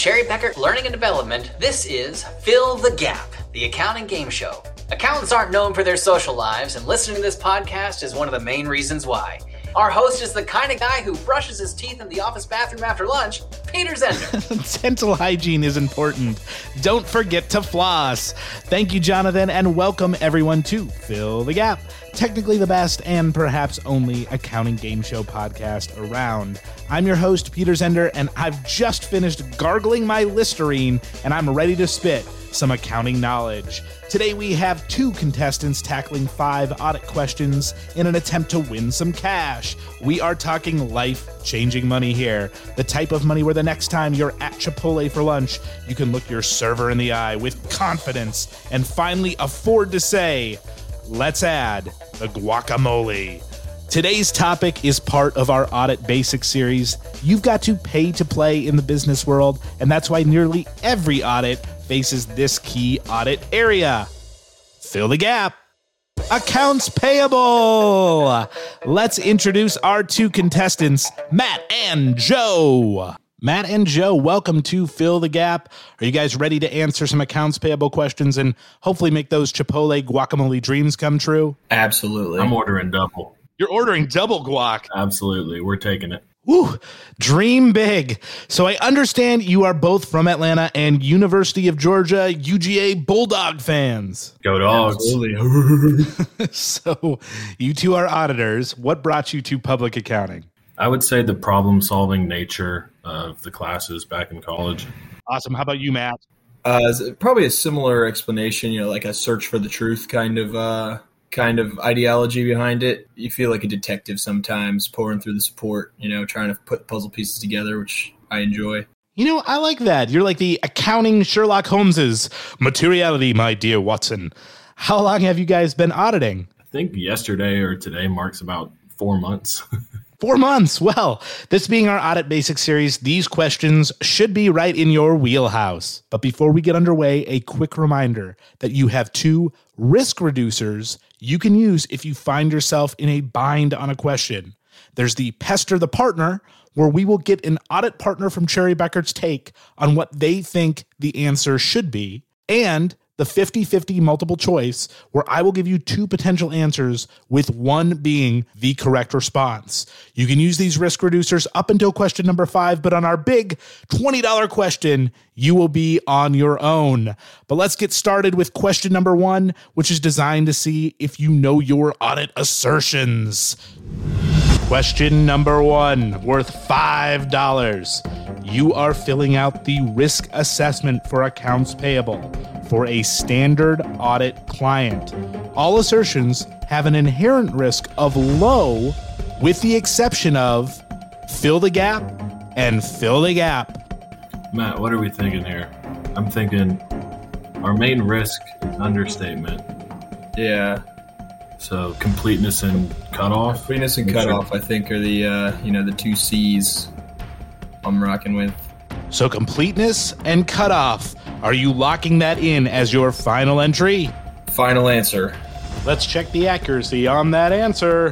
Cherry Bekaert Learning and Development, this is Fill the Gap, the accounting game show. Accountants aren't known for their social lives, and listening to this podcast is one of the main reasons why. Our host is the kind of guy who brushes his teeth in the office bathroom after lunch, Peter Zender. Dental hygiene is important. Don't forget to floss. Thank you, Jonathan, and welcome everyone to Fill the Gap, technically the best and perhaps only accounting game show podcast around. I'm your host, Peter Zender, and I've just finished gargling my Listerine, and I'm ready to spit some accounting knowledge. Today we have two contestants tackling five audit questions in an attempt to win some cash. We are talking life changing money here. The type of money where the next time you're at Chipotle for lunch, you can look your server in the eye with confidence and finally afford to say, let's add the guacamole. Today's topic is part of our Audit Basics series. You've got to pay to play in the business world, and that's why nearly every audit faces this key audit area. Fill the gap. Accounts payable. Let's introduce our two contestants, Matt and Joe. Matt and Joe, welcome to Fill the Gap. Are you guys ready to answer some accounts payable questions and hopefully make those Chipotle guacamole dreams come true? Absolutely. I'm ordering double. You're ordering double guac. Absolutely. We're taking it. Woo, dream big. So I understand you are both from Atlanta and University of Georgia UGA Bulldog fans. Go dogs. Absolutely. so you two are auditors. What brought you to public accounting? I would say the problem solving nature of the classes back in college. Awesome. How about you, Matt? Uh, probably a similar explanation, you know, like a search for the truth kind of uh, kind of ideology behind it. You feel like a detective sometimes, pouring through the support, you know, trying to put puzzle pieces together, which I enjoy. You know, I like that. You're like the accounting Sherlock Holmes's materiality, my dear Watson. How long have you guys been auditing? I think yesterday or today marks about four months. Four months. Well, this being our Audit Basics series, these questions should be right in your wheelhouse. But before we get underway, a quick reminder that you have two risk reducers you can use if you find yourself in a bind on a question. There's the Pester the Partner, where we will get an audit partner from Cherry Bekaert's take on what they think the answer should be, and the 50 50 multiple choice, where I will give you two potential answers with one being the correct response. You can use these risk reducers up until question number five, but on our big $20 question, you will be on your own. But let's get started with question number one, which is designed to see if you know your audit assertions. Question number one, worth $5. You are filling out the risk assessment for accounts payable for a standard audit client. All assertions have an inherent risk of low, with the exception of fill the gap and fill the gap. Matt, what are we thinking here? I'm thinking our main risk is understatement. Yeah. So completeness and cutoff. Completeness and cutoff, I think, are the uh, you know the two C's I'm rocking with. So, completeness and cutoff. Are you locking that in as your final entry? Final answer. Let's check the accuracy on that answer.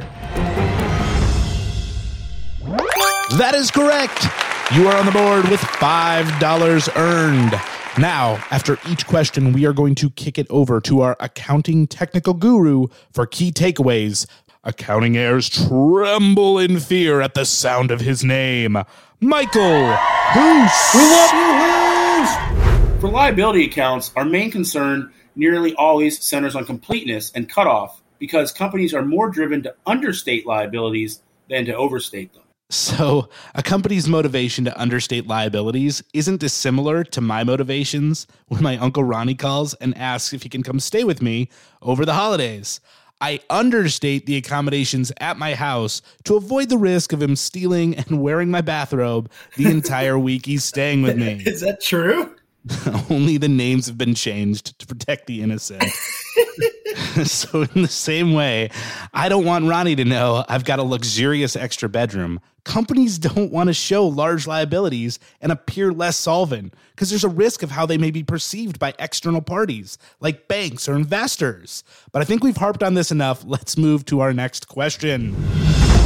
That is correct. You are on the board with $5 earned. Now, after each question, we are going to kick it over to our accounting technical guru for key takeaways. Accounting heirs tremble in fear at the sound of his name. Michael Hoos. We love you, Hoos! For liability accounts, our main concern nearly always centers on completeness and cutoff because companies are more driven to understate liabilities than to overstate them. So, a company's motivation to understate liabilities isn't dissimilar to my motivations when my Uncle Ronnie calls and asks if he can come stay with me over the holidays. I understate the accommodations at my house to avoid the risk of him stealing and wearing my bathrobe the entire week he's staying with me. Is that true? Only the names have been changed to protect the innocent. so, in the same way, I don't want Ronnie to know I've got a luxurious extra bedroom. Companies don't want to show large liabilities and appear less solvent because there's a risk of how they may be perceived by external parties like banks or investors. But I think we've harped on this enough. Let's move to our next question.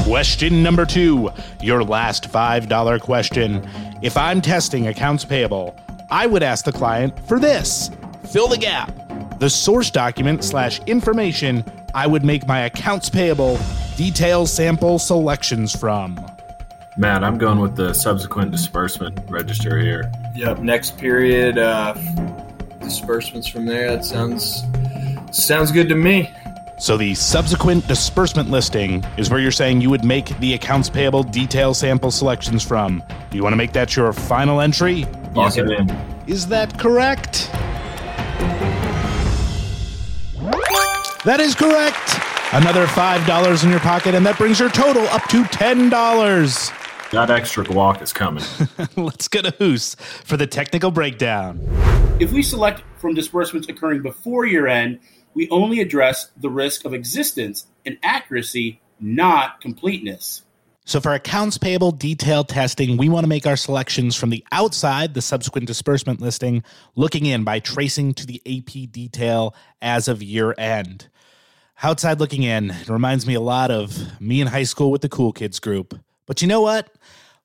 Question number two, your last $5 question. If I'm testing accounts payable, I would ask the client for this fill the gap. The source document slash information I would make my accounts payable detail sample selections from. Matt, I'm going with the subsequent disbursement register here. Yep. Next period, uh, disbursements from there. That sounds sounds good to me. So the subsequent disbursement listing is where you're saying you would make the accounts payable detail sample selections from. Do you want to make that your final entry? Lock it in. Is that correct? That is correct. Another $5 in your pocket, and that brings your total up to $10. That extra guac is coming. Let's get a Hoos for the technical breakdown. If we select from disbursements occurring before year end, we only address the risk of existence and accuracy, not completeness. So, for accounts payable detail testing, we want to make our selections from the outside, the subsequent disbursement listing, looking in by tracing to the AP detail as of year end. Outside looking in it reminds me a lot of me in high school with the Cool Kids group. But you know what?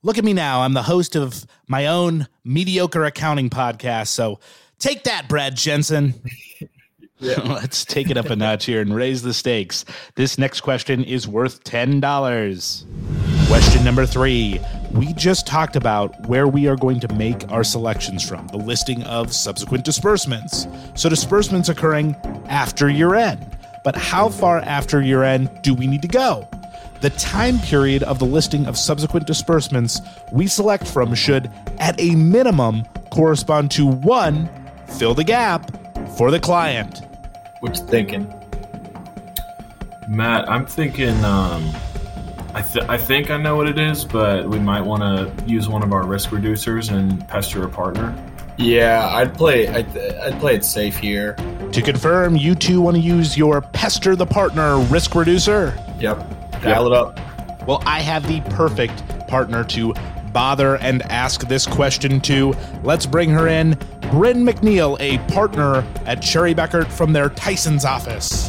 Look at me now. I'm the host of my own mediocre accounting podcast. So, take that, Brad Jensen. Let's take it up a notch here and raise the stakes. This next question is worth $10. Question number three. We just talked about where we are going to make our selections from, the listing of subsequent disbursements. So, disbursements occurring after year end. But how far after year end do we need to go? The time period of the listing of subsequent disbursements we select from should, at a minimum, correspond to one, fill the gap for the client. What you thinking? Matt, I'm thinking. Um, I, th- I think I know what it is, but we might want to use one of our risk reducers and pester a partner. Yeah, I'd play. I'd, I'd play it safe here. To confirm, you two want to use your Pester the Partner risk reducer? Yep. Dial it up. Well, I have the perfect partner to bother and ask this question to. Let's bring her in. Bryn McNeil, a partner at Cherry Bekaert from their Tyson's office.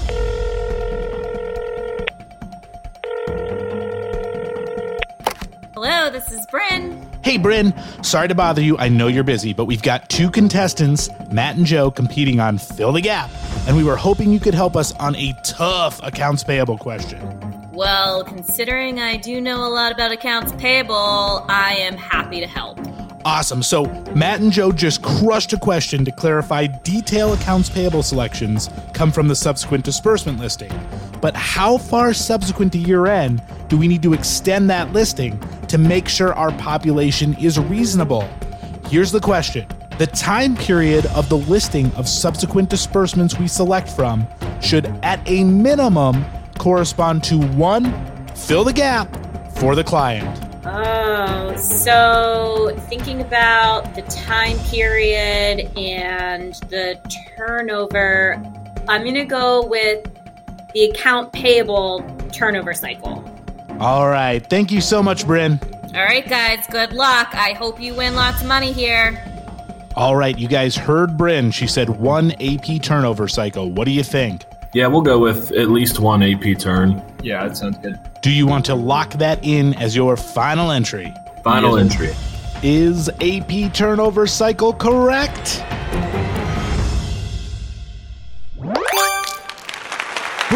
Hello, this is Bryn. Hey, Bryn. Sorry to bother you. I know you're busy, but we've got two contestants, Matt and Joe, competing on Fill the Gap, and we were hoping you could help us on a tough accounts payable question. Well, considering I do know a lot about accounts payable, I am happy to help. Awesome. So, Matt and Joe just crushed a question to clarify detail accounts payable selections come from the subsequent disbursement listing. But how far subsequent to year end do we need to extend that listing to make sure our population is reasonable? Here's the question The time period of the listing of subsequent disbursements we select from should, at a minimum, correspond to one, fill the gap for the client. Oh, so thinking about the time period and the turnover, I'm going to go with the account payable turnover cycle. All right. Thank you so much, Bryn. All right, guys, good luck. I hope you win lots of money here. All right, you guys heard Bryn. She said one AP turnover cycle. What do you think? Yeah, we'll go with at least one AP turn. Yeah, that sounds good. Do you want to lock that in as your final entry? Final Yes. entry. Is AP turnover cycle correct?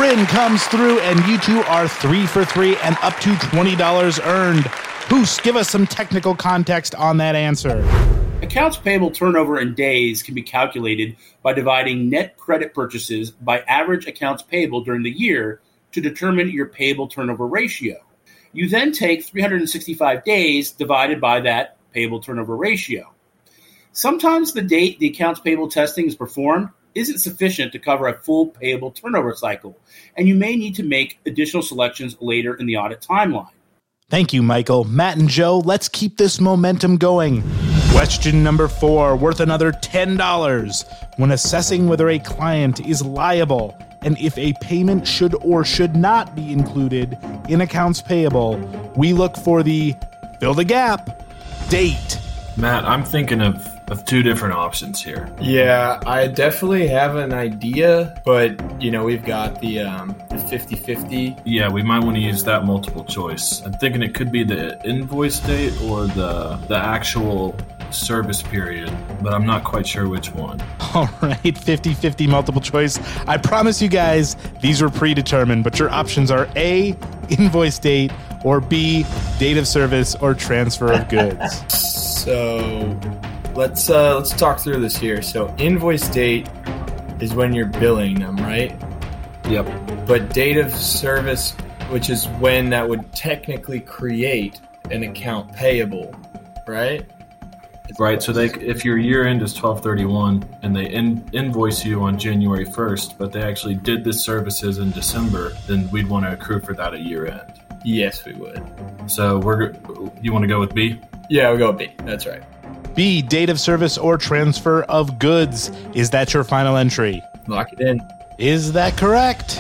Bryn comes through, and you two are three for three and up to $20 earned. Hoos, give us some technical context on that answer. Accounts payable turnover in days can be calculated by dividing net credit purchases by average accounts payable during the year to determine your payable turnover ratio. You then take 365 days divided by that payable turnover ratio. Sometimes the date the accounts payable testing is performed isn't sufficient to cover a full payable turnover cycle, and you may need to make additional selections later in the audit timeline. Thank you, Michael. Matt and Joe, let's keep this momentum going. Question number four, worth another $10. When assessing whether a client is liable and if a payment should or should not be included in accounts payable, we look for the fill the gap date. Matt, I'm thinking of of two different options here. Yeah, I definitely have an idea, but you know, we've got the um the 50-50. Yeah, we might want to use that multiple choice. I'm thinking it could be the invoice date or the the actual service period, but I'm not quite sure which one. All right, 50 50 multiple choice. I promise you guys, these were predetermined, but your options are A, invoice date, or B, date of service or transfer of goods. So let's uh let's talk through this here. So invoice date is when you're billing them, right? Yep. But date of service, which is when that would technically create an account payable, right? Right. So they, if your year end is 1231 and they in, invoice you on January 1st, but they actually did the services in December, then we'd want to accrue for that at year end. Yes, we would. So we're you want to go with B? Yeah, we'll go with B. That's right. B, date of service or transfer of goods. Is that your final entry? Lock it in. Is that correct?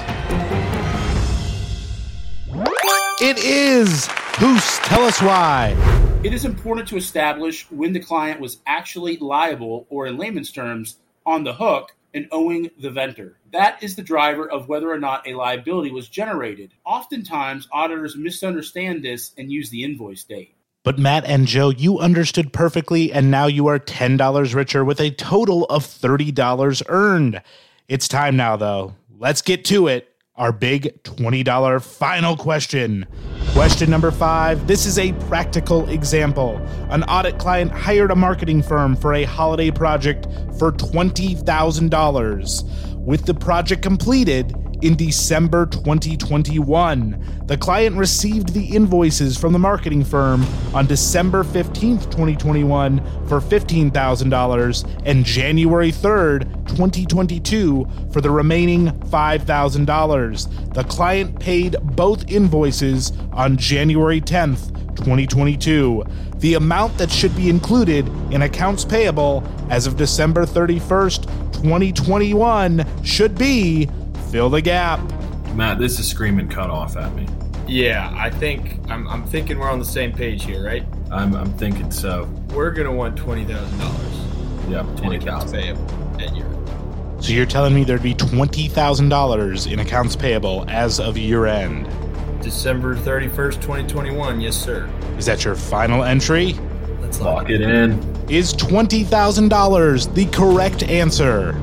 It is. Hoos, tell us why. It is important to establish when the client was actually liable, or in layman's terms, on the hook and owing the vendor. That is the driver of whether or not a liability was generated. Oftentimes, auditors misunderstand this and use the invoice date. But Matt and Joe, you understood perfectly, and now you are $10 richer with a total of $30 earned. It's time now, though. Let's get to it. Our big $20 final question. Question number five. This is a practical example. An audit client hired a marketing firm for a holiday project for $20,000. With the project completed, in December 2021. The client received the invoices from the marketing firm on December 15th, 2021 for $15,000 and January 3rd, 2022 for the remaining $5,000. The client paid both invoices on January 10th, 2022. The amount that should be included in accounts payable as of December 31st, 2021 should be fill the gap. Matt, this is screaming cut off at me. Yeah, I think I'm, I'm thinking we're on the same page here, right? I'm, I'm thinking so. We're gonna want twenty thousand dollars Yep, in twenty accounts payable at year. So you're telling me there'd be $20,000 in accounts payable as of year end. December thirty first, twenty twenty one. Yes, sir. Is that your final entry? Let's Lock it in. Is $20,000 the correct answer?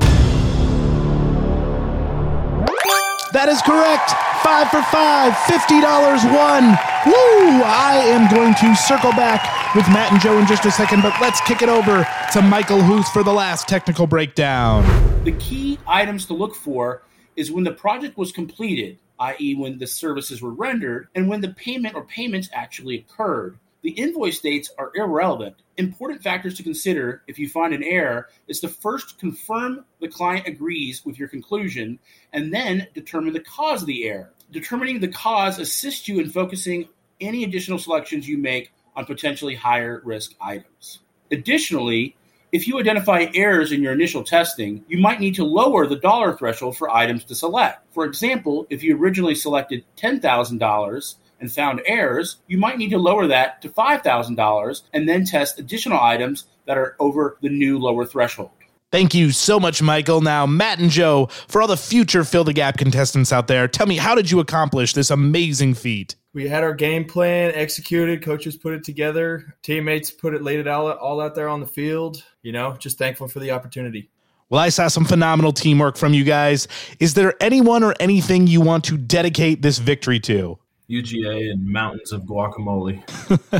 That is correct. Five for five, $50 won. Woo! I am going to circle back with Matt and Joe in just a second, but let's kick it over to Michael Huth for the last technical breakdown. The key items to look for is when the project was completed, i.e., when the services were rendered, and when the payment or payments actually occurred. The invoice dates are irrelevant. Important factors to consider if you find an error is to first confirm the client agrees with your conclusion and then determine the cause of the error. Determining the cause assists you in focusing any additional selections you make on potentially higher risk items. Additionally, if you identify errors in your initial testing, you might need to lower the dollar threshold for items to select. For example, if you originally selected $10,000 and found errors, you might need to lower that to $5,000 and then test additional items that are over the new lower threshold. Thank you so much, Michael. Now, Matt and Joe, for all the future Fill the Gap contestants out there, tell me, how did you accomplish this amazing feat? We had our game plan executed. Coaches put it together. Teammates put it, laid it all, all out there on the field. You know, just thankful for the opportunity. Well, I saw some phenomenal teamwork from you guys. Is there anyone or anything you want to dedicate this victory to? UGA and mountains of guacamole.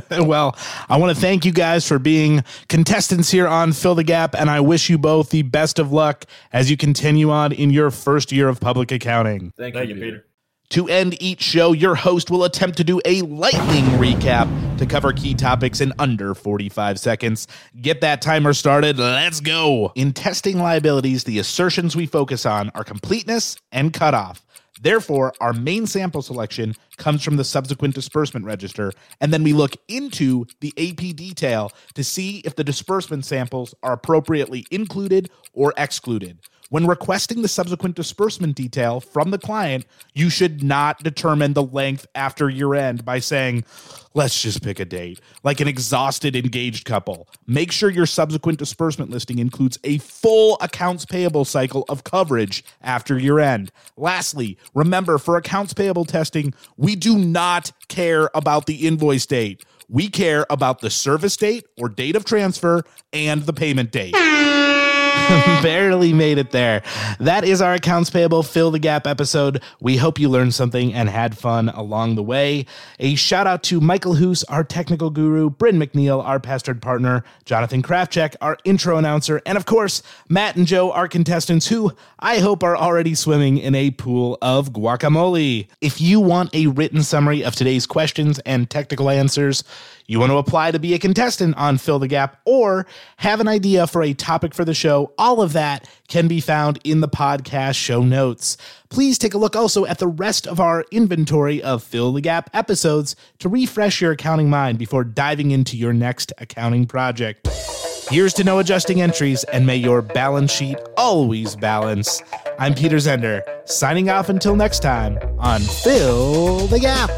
well, I want to thank you guys for being contestants here on Fill the Gap, and I wish you both the best of luck as you continue on in your first year of public accounting. Thank, Thank you, you, Peter. Peter. To end each show, your host will attempt to do a lightning recap to cover key topics in under 45 seconds. Get that timer started. Let's go. In testing liabilities, the assertions we focus on are completeness and cutoff. Therefore, our main sample selection comes from the subsequent disbursement register, and then we look into the AP detail to see if the disbursement samples are appropriately included or excluded. when requesting the subsequent disbursement detail from the client, you should not determine the length after year end by saying, let's just pick a date, like an exhausted engaged couple. Make sure your subsequent disbursement listing includes a full accounts payable cycle of coverage after year end. Lastly, remember for accounts payable testing, we do not care about the invoice date. We care about the service date or date of transfer and the payment date. Barely made it there. That is our accounts payable fill the gap episode. We hope you learned something and had fun along the way. A shout out to Michael Hoos, our technical guru, Bryn McNeil, our pastored partner, Jonathan Kraftcheck, our intro announcer, and of course, Matt and Joe, our contestants, who I hope are already swimming in a pool of guacamole. If you want a written summary of today's questions and technical answers, you want to apply to be a contestant on Fill the Gap, or have an idea for a topic for the show, all of that can be found in the podcast show notes. Please take a look also at the rest of our inventory of Fill the Gap episodes to refresh your accounting mind before diving into your next accounting project. Here's to no adjusting entries, and may your balance sheet always balance. I'm Peter Zender, signing off until next time on Fill the Gap.